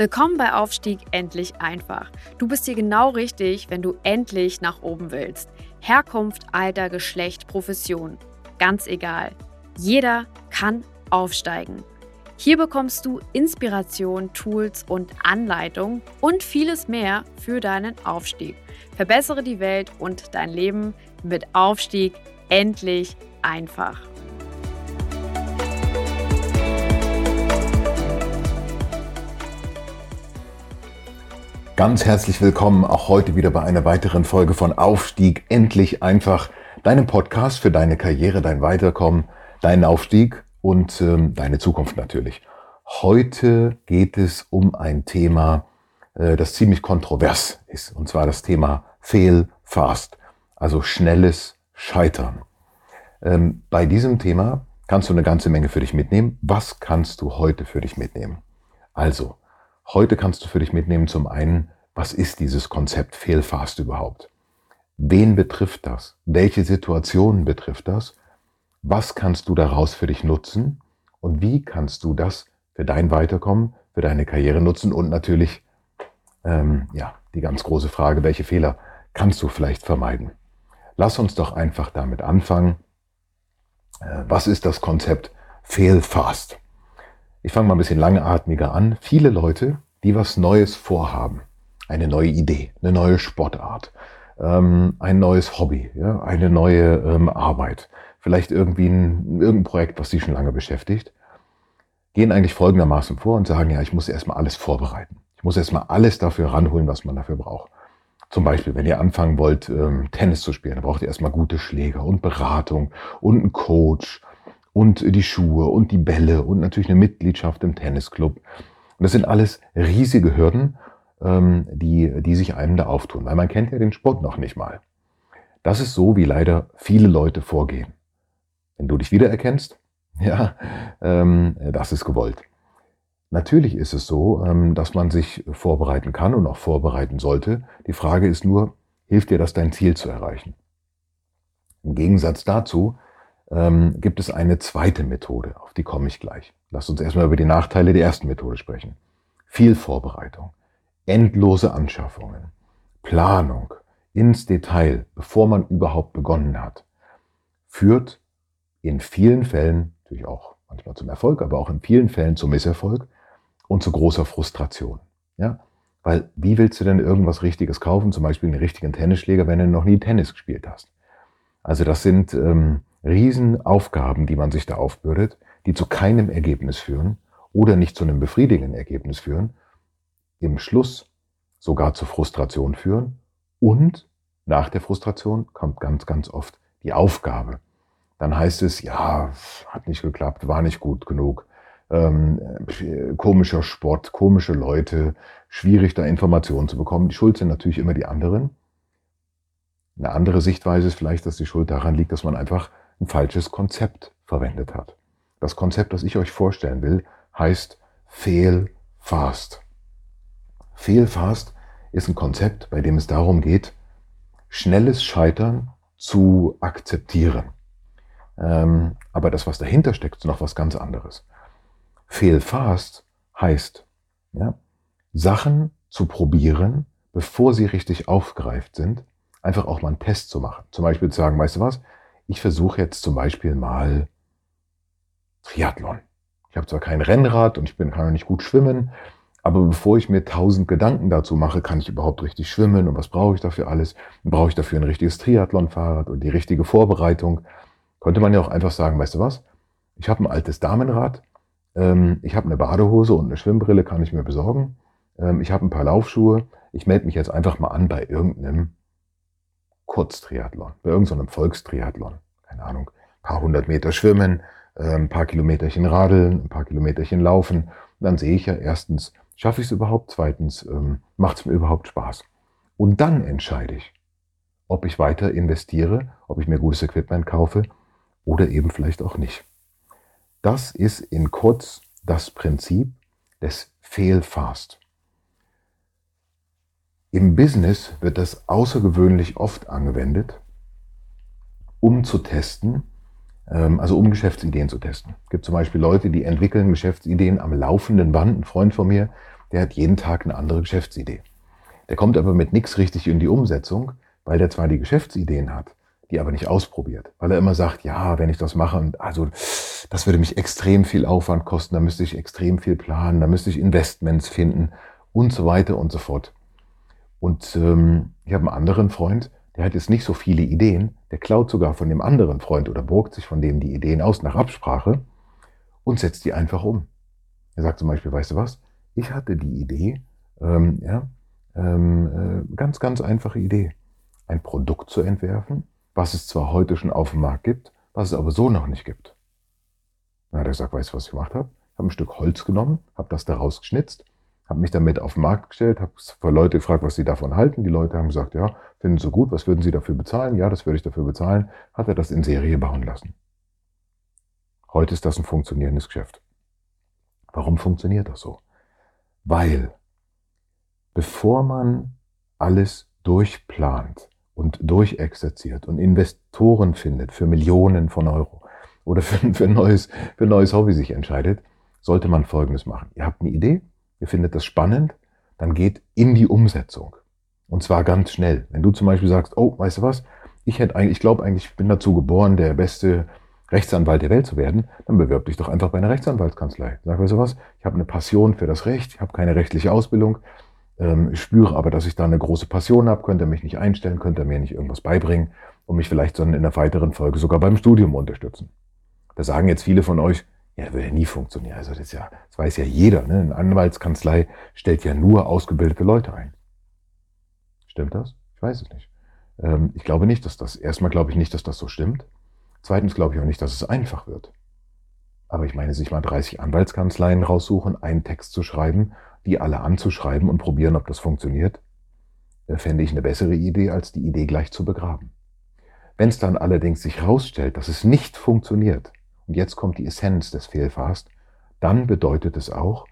Willkommen bei Aufstieg endlich einfach. Du bist hier genau richtig, wenn du endlich nach oben willst. Herkunft, Alter, Geschlecht, Profession. Ganz egal. Jeder kann aufsteigen. Hier bekommst du Inspiration, Tools und Anleitung und vieles mehr für deinen Aufstieg. Verbessere die Welt und dein Leben mit Aufstieg endlich einfach. Ganz herzlich willkommen auch heute wieder bei einer weiteren Folge von Aufstieg endlich einfach, deinem Podcast für deine Karriere, dein Weiterkommen, deinen Aufstieg und ähm, deine Zukunft natürlich. Heute geht es um ein Thema, äh, das ziemlich kontrovers ist, und zwar das Thema Fail Fast, also schnelles Scheitern. Ähm, bei diesem Thema kannst du eine ganze Menge für dich mitnehmen. Was kannst du heute für dich mitnehmen? Also, Heute kannst du für dich mitnehmen zum einen, was ist dieses Konzept Fehlfast überhaupt? Wen betrifft das? Welche Situationen betrifft das? Was kannst du daraus für dich nutzen? Und wie kannst du das für dein Weiterkommen, für deine Karriere nutzen? Und natürlich, ähm, ja, die ganz große Frage, welche Fehler kannst du vielleicht vermeiden? Lass uns doch einfach damit anfangen. Äh, was ist das Konzept Fehlfast? Ich fange mal ein bisschen langatmiger an. Viele Leute, die was Neues vorhaben, eine neue Idee, eine neue Sportart, ähm, ein neues Hobby, ja, eine neue ähm, Arbeit, vielleicht irgendwie ein, irgendein Projekt, was sie schon lange beschäftigt, gehen eigentlich folgendermaßen vor und sagen, ja, ich muss erstmal alles vorbereiten. Ich muss erstmal alles dafür ranholen, was man dafür braucht. Zum Beispiel, wenn ihr anfangen wollt, ähm, Tennis zu spielen, dann braucht ihr erstmal gute Schläger und Beratung und einen Coach und die Schuhe und die Bälle und natürlich eine Mitgliedschaft im Tennisclub. Und das sind alles riesige Hürden, ähm, die, die sich einem da auftun, weil man kennt ja den Sport noch nicht mal. Das ist so, wie leider viele Leute vorgehen. Wenn du dich wiedererkennst, ja, ähm, das ist gewollt. Natürlich ist es so, ähm, dass man sich vorbereiten kann und auch vorbereiten sollte. Die Frage ist nur, hilft dir das, dein Ziel zu erreichen? Im Gegensatz dazu ähm, gibt es eine zweite Methode, auf die komme ich gleich. Lass uns erstmal über die Nachteile der ersten Methode sprechen. Viel Vorbereitung, endlose Anschaffungen, Planung ins Detail, bevor man überhaupt begonnen hat, führt in vielen Fällen, natürlich auch manchmal zum Erfolg, aber auch in vielen Fällen zum Misserfolg und zu großer Frustration. Ja? Weil wie willst du denn irgendwas Richtiges kaufen, zum Beispiel einen richtigen Tennisschläger, wenn du noch nie Tennis gespielt hast? Also das sind ähm, Riesenaufgaben, die man sich da aufbürdet, die zu keinem Ergebnis führen oder nicht zu einem befriedigenden Ergebnis führen, im Schluss sogar zur Frustration führen und nach der Frustration kommt ganz, ganz oft die Aufgabe. Dann heißt es, ja, hat nicht geklappt, war nicht gut genug, ähm, komischer Sport, komische Leute, schwierig da Informationen zu bekommen. Die Schuld sind natürlich immer die anderen. Eine andere Sichtweise ist vielleicht, dass die Schuld daran liegt, dass man einfach ein falsches Konzept verwendet hat. Das Konzept, das ich euch vorstellen will, heißt Fail Fast. Fail Fast ist ein Konzept, bei dem es darum geht, schnelles Scheitern zu akzeptieren. Ähm, aber das, was dahinter steckt, ist noch was ganz anderes. Fail Fast heißt, ja, Sachen zu probieren, bevor sie richtig aufgreift sind, einfach auch mal einen Test zu machen. Zum Beispiel zu sagen, weißt du was, ich versuche jetzt zum Beispiel mal Triathlon. Ich habe zwar kein Rennrad und ich bin, kann nicht gut schwimmen, aber bevor ich mir tausend Gedanken dazu mache, kann ich überhaupt richtig schwimmen und was brauche ich dafür alles? Brauche ich dafür ein richtiges Triathlon-Fahrrad und die richtige Vorbereitung? Könnte man ja auch einfach sagen, weißt du was? Ich habe ein altes Damenrad, ähm, ich habe eine Badehose und eine Schwimmbrille, kann ich mir besorgen. Ähm, ich habe ein paar Laufschuhe. Ich melde mich jetzt einfach mal an bei irgendeinem Kurztriathlon, bei irgendeinem Volkstriathlon. Keine Ahnung, ein paar hundert Meter schwimmen, äh, ein paar Kilometerchen radeln, ein paar Kilometerchen laufen. Dann sehe ich ja erstens, schaffe ich es überhaupt? Zweitens, ähm, macht es mir überhaupt Spaß? Und dann entscheide ich, ob ich weiter investiere, ob ich mir gutes Equipment kaufe oder eben vielleicht auch nicht. Das ist in kurz das Prinzip des Fail Fast. Im Business wird das außergewöhnlich oft angewendet, um zu testen, ähm, also um Geschäftsideen zu testen. Es gibt zum Beispiel Leute, die entwickeln Geschäftsideen am laufenden Band. Ein Freund von mir, der hat jeden Tag eine andere Geschäftsidee. Der kommt aber mit nichts richtig in die Umsetzung, weil der zwar die Geschäftsideen hat, die aber nicht ausprobiert, weil er immer sagt, ja, wenn ich das mache, also das würde mich extrem viel Aufwand kosten, da müsste ich extrem viel planen, da müsste ich Investments finden und so weiter und so fort. Und ähm, ich habe einen anderen Freund, der hat jetzt nicht so viele Ideen, der klaut sogar von dem anderen Freund oder borgt sich von dem die Ideen aus nach Absprache und setzt die einfach um. Er sagt zum Beispiel, weißt du was, ich hatte die Idee, ähm, ja, ähm, äh, ganz, ganz einfache Idee, ein Produkt zu entwerfen, was es zwar heute schon auf dem Markt gibt, was es aber so noch nicht gibt. Na, der sagt, weißt du, was ich gemacht habe? Ich habe ein Stück Holz genommen, habe das da rausgeschnitzt, habe mich damit auf den Markt gestellt, habe Leute gefragt, was sie davon halten. Die Leute haben gesagt, ja, finden sie gut, was würden sie dafür bezahlen? Ja, das würde ich dafür bezahlen. Hat er das in Serie bauen lassen. Heute ist das ein funktionierendes Geschäft. Warum funktioniert das so? Weil, bevor man alles durchplant und durchexerziert und Investoren findet für Millionen von Euro oder für, für, neues, für ein neues Hobby sich entscheidet, sollte man Folgendes machen. Ihr habt eine Idee, ihr findet das spannend, dann geht in die Umsetzung. Und zwar ganz schnell. Wenn du zum Beispiel sagst, oh, weißt du was, ich hätte eigentlich, ich glaube eigentlich, ich bin dazu geboren, der beste Rechtsanwalt der Welt zu werden, dann bewirb dich doch einfach bei einer Rechtsanwaltskanzlei. Sag, weißt du was, ich habe eine Passion für das Recht, ich habe keine rechtliche Ausbildung, ähm, spüre aber, dass ich da eine große Passion habe, könnte mich nicht einstellen, könnte mir nicht irgendwas beibringen und mich vielleicht sondern in der weiteren Folge sogar beim Studium unterstützen. Da sagen jetzt viele von euch, ja, würde ja nie funktionieren. Also das ja, das weiß ja jeder. Ne? Eine Anwaltskanzlei stellt ja nur ausgebildete Leute ein. Stimmt das? Ich weiß es nicht. Ähm, ich glaube nicht, dass das, erstmal glaube ich nicht, dass das so stimmt. Zweitens glaube ich auch nicht, dass es einfach wird. Aber ich meine, sich mal 30 Anwaltskanzleien raussuchen, einen Text zu schreiben, die alle anzuschreiben und probieren, ob das funktioniert, äh, fände ich eine bessere Idee, als die Idee gleich zu begraben. Wenn es dann allerdings sich herausstellt, dass es nicht funktioniert, und jetzt kommt die Essenz des Fehlfast, dann bedeutet es auch,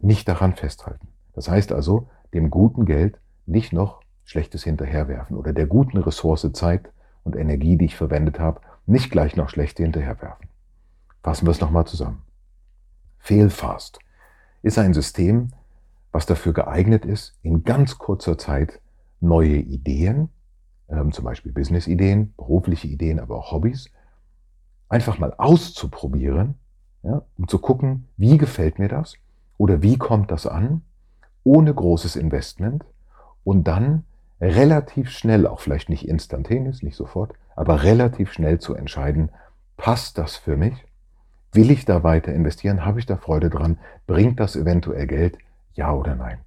nicht daran festhalten. Das heißt also, dem guten Geld nicht noch Schlechtes hinterherwerfen oder der guten Ressource Zeit und Energie, die ich verwendet habe, nicht gleich noch schlechte hinterherwerfen. Fassen wir es nochmal zusammen. Failfast ist ein System, was dafür geeignet ist, in ganz kurzer Zeit neue Ideen, ähm, zum Beispiel Business-Ideen, berufliche Ideen, aber auch Hobbys, einfach mal auszuprobieren, ja, um zu gucken, wie gefällt mir das oder wie kommt das an, ohne großes Investment und dann relativ schnell, auch vielleicht nicht instantaneous, nicht sofort, aber relativ schnell zu entscheiden, passt das für mich? Will ich da weiter investieren? Habe ich da Freude dran? Bringt das eventuell Geld? Ja oder nein?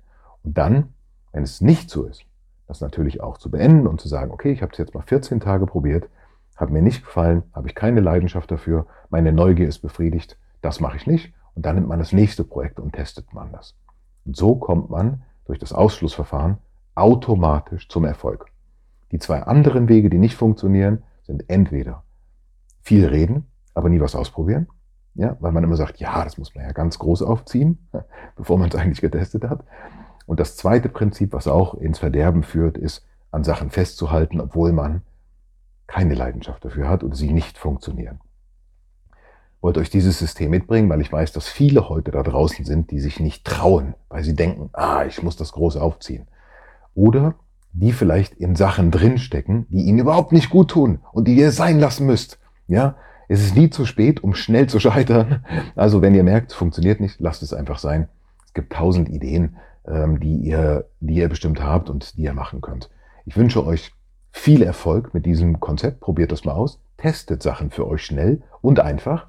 Und dann, wenn es nicht so ist, das natürlich auch zu beenden und zu sagen, okay, ich habe es jetzt mal 14 Tage probiert, hat mir nicht gefallen, habe ich keine Leidenschaft dafür, meine Neugier ist befriedigt, das mache ich nicht. Und dann nimmt man das nächste Projekt und testet man das. Und so kommt man durch das Ausschlussverfahren automatisch zum Erfolg. Die zwei anderen Wege, die nicht funktionieren, sind entweder viel reden, aber nie was ausprobieren. Ja, weil man immer sagt, ja, das muss man ja ganz groß aufziehen, bevor man es eigentlich getestet hat. Und das zweite Prinzip, was auch ins Verderben führt, ist, an Sachen festzuhalten, obwohl man keine Leidenschaft dafür hat oder sie nicht funktionieren. Ich wollte euch dieses System mitbringen, weil ich weiß, dass viele heute da draußen sind, die sich nicht trauen, weil sie denken, ah, ich muss das groß aufziehen. Oder die vielleicht in Sachen drinstecken, die ihnen überhaupt nicht gut tun und die ihr sein lassen müsst. Ja, es ist nie zu spät, um schnell zu scheitern. Also wenn ihr merkt, es funktioniert nicht, lasst es einfach sein. Es gibt tausend Ideen, ähm, die ihr, die ihr bestimmt habt und die ihr machen könnt. Ich wünsche euch viel Erfolg mit diesem Konzept. Probiert das mal aus. Testet Sachen für euch schnell und einfach.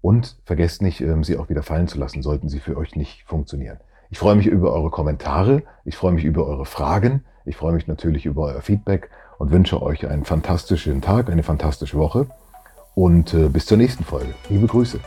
Und vergesst nicht, ähm, sie auch wieder fallen zu lassen, sollten sie für euch nicht funktionieren. Ich freue mich über eure Kommentare, ich freue mich über eure Fragen, ich freue mich natürlich über euer Feedback und wünsche euch einen fantastischen Tag, eine fantastische Woche und äh, bis zur nächsten Folge. Liebe Grüße.